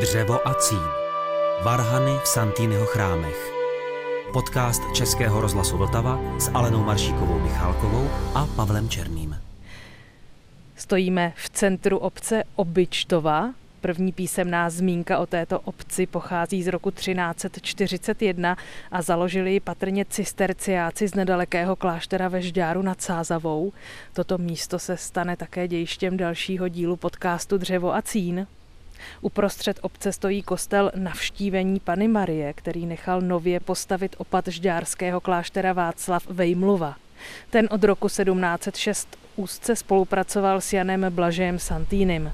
Dřevo a cín. Varhany v Santýnyho chrámech. Podcast Českého rozhlasu Vltava s Alenou Maršíkovou Michálkovou a Pavlem Černým. Stojíme v centru obce Obyčtova. První písemná zmínka o této obci pochází z roku 1341 a založili ji patrně cisterciáci z nedalekého kláštera ve Žďáru nad Sázavou. Toto místo se stane také dějištěm dalšího dílu podcastu Dřevo a cín. Uprostřed obce stojí kostel Navštívení Pany Marie, který nechal nově postavit opat žďárského kláštera Václav Vejmluva. Ten od roku 1706 úzce spolupracoval s Janem Blažejem Santýnem.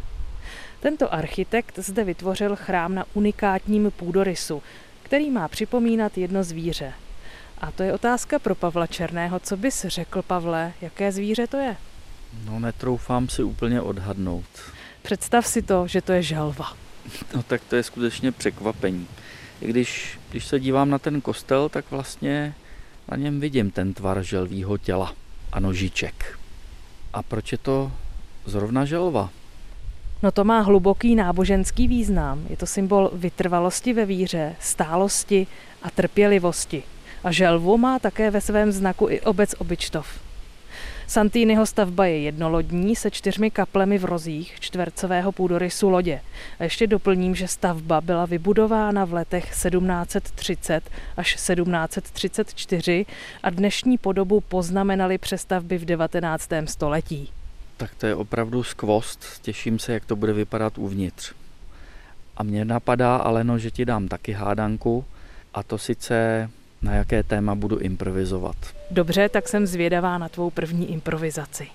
Tento architekt zde vytvořil chrám na unikátním půdorysu, který má připomínat jedno zvíře. A to je otázka pro Pavla Černého. Co bys řekl, Pavle, jaké zvíře to je? No netroufám si úplně odhadnout. Představ si to, že to je želva. No tak to je skutečně překvapení. I když, když se dívám na ten kostel, tak vlastně na něm vidím ten tvar želvího těla a nožiček. A proč je to zrovna želva? No to má hluboký náboženský význam. Je to symbol vytrvalosti ve víře, stálosti a trpělivosti. A želvu má také ve svém znaku i obec Obyčtov. Santýnyho stavba je jednolodní se čtyřmi kaplemi v rozích čtvercového půdorysu lodě. A ještě doplním, že stavba byla vybudována v letech 1730 až 1734 a dnešní podobu poznamenaly přestavby v 19. století. Tak to je opravdu skvost, těším se, jak to bude vypadat uvnitř. A mě napadá, Aleno, že ti dám taky hádanku, a to sice na jaké téma budu improvizovat. Dobře, tak jsem zvědavá na tvou první improvizaci.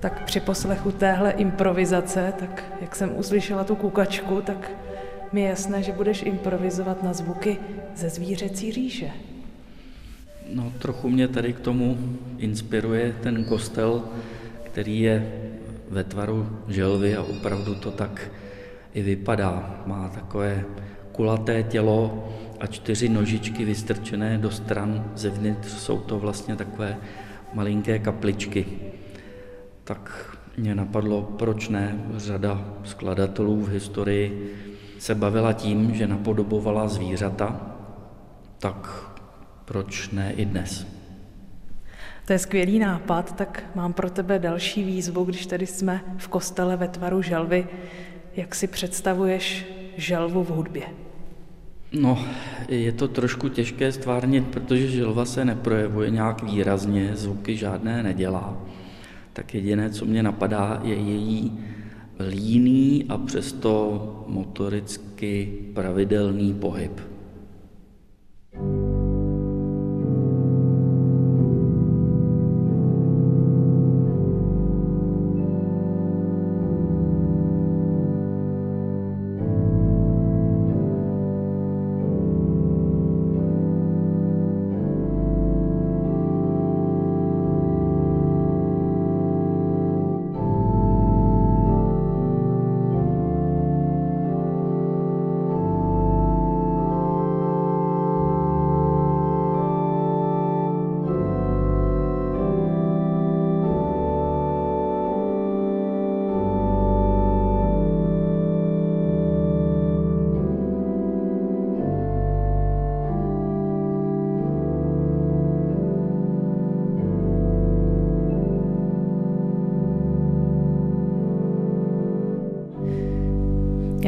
Tak při poslechu téhle improvizace, tak jak jsem uslyšela tu kukačku, tak mi je jasné, že budeš improvizovat na zvuky ze zvířecí říše. No, trochu mě tady k tomu inspiruje ten kostel, který je ve tvaru želvy a opravdu to tak i vypadá. Má takové kulaté tělo a čtyři nožičky vystrčené do stran. Zevnitř jsou to vlastně takové malinké kapličky tak mě napadlo, proč ne. Řada skladatelů v historii se bavila tím, že napodobovala zvířata, tak proč ne i dnes? To je skvělý nápad, tak mám pro tebe další výzvu, když tady jsme v kostele ve tvaru želvy. Jak si představuješ želvu v hudbě? No, je to trošku těžké stvárnit, protože želva se neprojevuje nějak výrazně, zvuky žádné nedělá tak jediné, co mě napadá, je její líný a přesto motoricky pravidelný pohyb.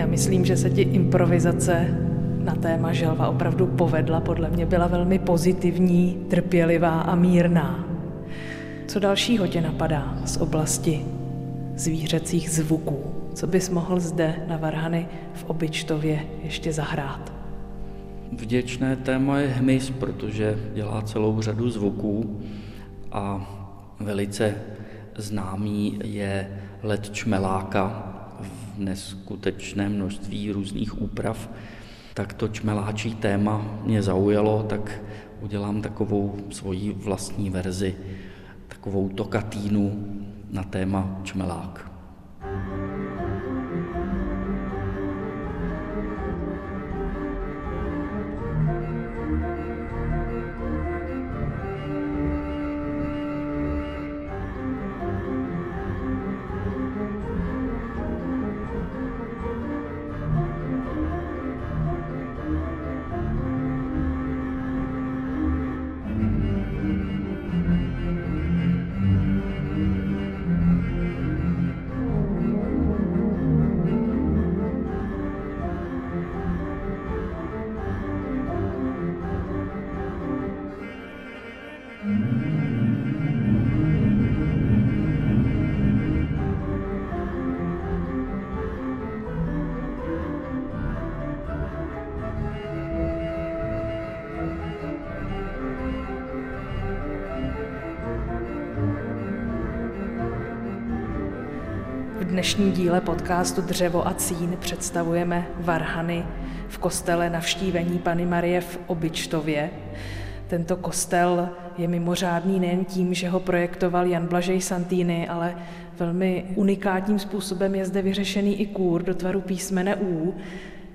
Já myslím, že se ti improvizace na téma želva opravdu povedla. Podle mě byla velmi pozitivní, trpělivá a mírná. Co dalšího tě napadá z oblasti zvířecích zvuků? Co bys mohl zde na Varhany v Obyčtově ještě zahrát? Vděčné téma je hmyz, protože dělá celou řadu zvuků a velice známý je let čmeláka neskutečné množství různých úprav, tak to čmeláčí téma mě zaujalo, tak udělám takovou svoji vlastní verzi, takovou tokatínu na téma čmelák. Dnešním díle podcastu Dřevo a cín představujeme varhany v kostele navštívení Pany Marie v Obyčtově. Tento kostel je mimořádný nejen tím, že ho projektoval Jan Blažej Santýny, ale velmi unikátním způsobem je zde vyřešený i kůr do tvaru písmene U.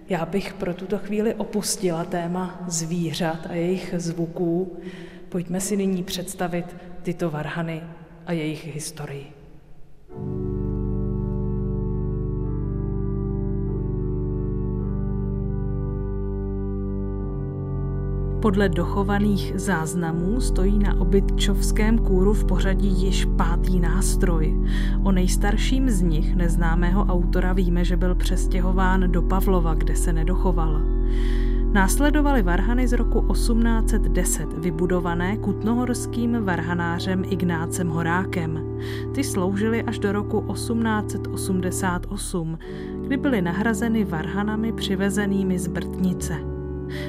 Já bych pro tuto chvíli opustila téma zvířat a jejich zvuků. Pojďme si nyní představit tyto varhany a jejich historii. Podle dochovaných záznamů stojí na obytčovském kůru v pořadí již pátý nástroj. O nejstarším z nich, neznámého autora, víme, že byl přestěhován do Pavlova, kde se nedochoval. Následovaly varhany z roku 1810, vybudované kutnohorským varhanářem Ignácem Horákem. Ty sloužily až do roku 1888, kdy byly nahrazeny varhanami přivezenými z Brtnice.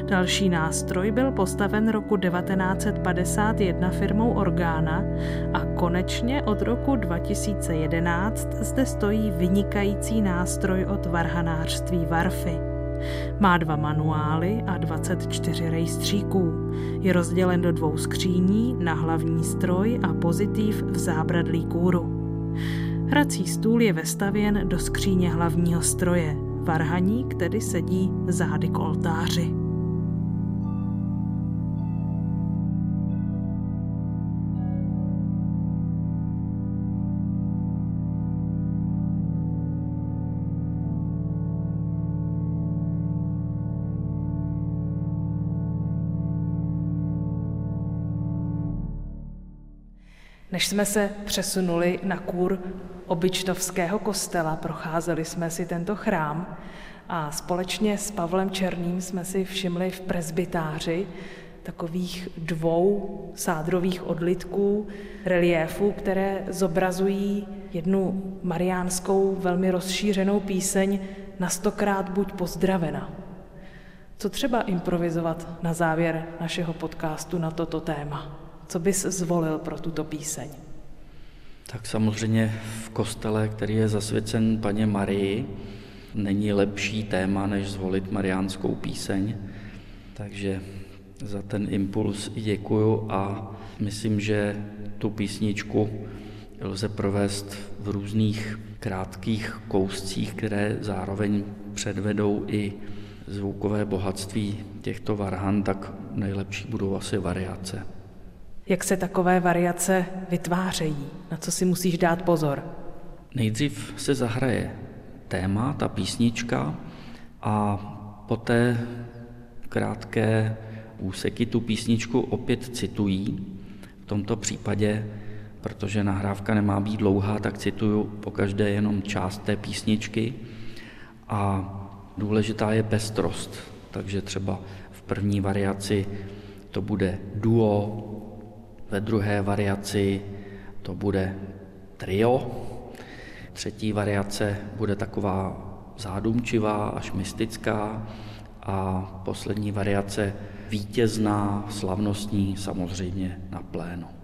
Další nástroj byl postaven roku 1951 firmou Orgána a konečně od roku 2011 zde stojí vynikající nástroj od varhanářství Varfy. Má dva manuály a 24 rejstříků. Je rozdělen do dvou skříní na hlavní stroj a pozitiv v zábradlí kůru. Hrací stůl je vestavěn do skříně hlavního stroje. Varhaník tedy sedí zády k oltáři. Než jsme se přesunuli na kůr obyčtovského kostela, procházeli jsme si tento chrám a společně s Pavlem Černým jsme si všimli v prezbytáři takových dvou sádrových odlitků reliéfů, které zobrazují jednu mariánskou velmi rozšířenou píseň na stokrát buď pozdravena. Co třeba improvizovat na závěr našeho podcastu na toto téma? Co bys zvolil pro tuto píseň? Tak samozřejmě v kostele, který je zasvěcen paně Marii, není lepší téma, než zvolit mariánskou píseň. Takže za ten impuls děkuju a myslím, že tu písničku lze provést v různých krátkých kouscích, které zároveň předvedou i zvukové bohatství těchto varhan, tak nejlepší budou asi variace. Jak se takové variace vytvářejí? Na co si musíš dát pozor? Nejdřív se zahraje téma, ta písnička, a poté krátké úseky tu písničku opět citují. V tomto případě, protože nahrávka nemá být dlouhá, tak cituju po každé jenom část té písničky. A důležitá je pestrost, takže třeba v první variaci to bude duo, ve druhé variaci to bude trio. Třetí variace bude taková zádumčivá až mystická a poslední variace vítězná, slavnostní, samozřejmě na plénu.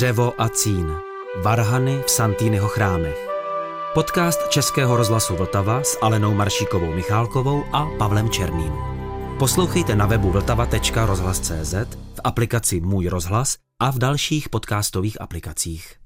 Dřevo a cín. Varhany v Santýnyho chrámech. Podcast Českého rozhlasu Vltava s Alenou Maršíkovou Michálkovou a Pavlem Černým. Poslouchejte na webu vltava.rozhlas.cz, v aplikaci Můj rozhlas a v dalších podcastových aplikacích.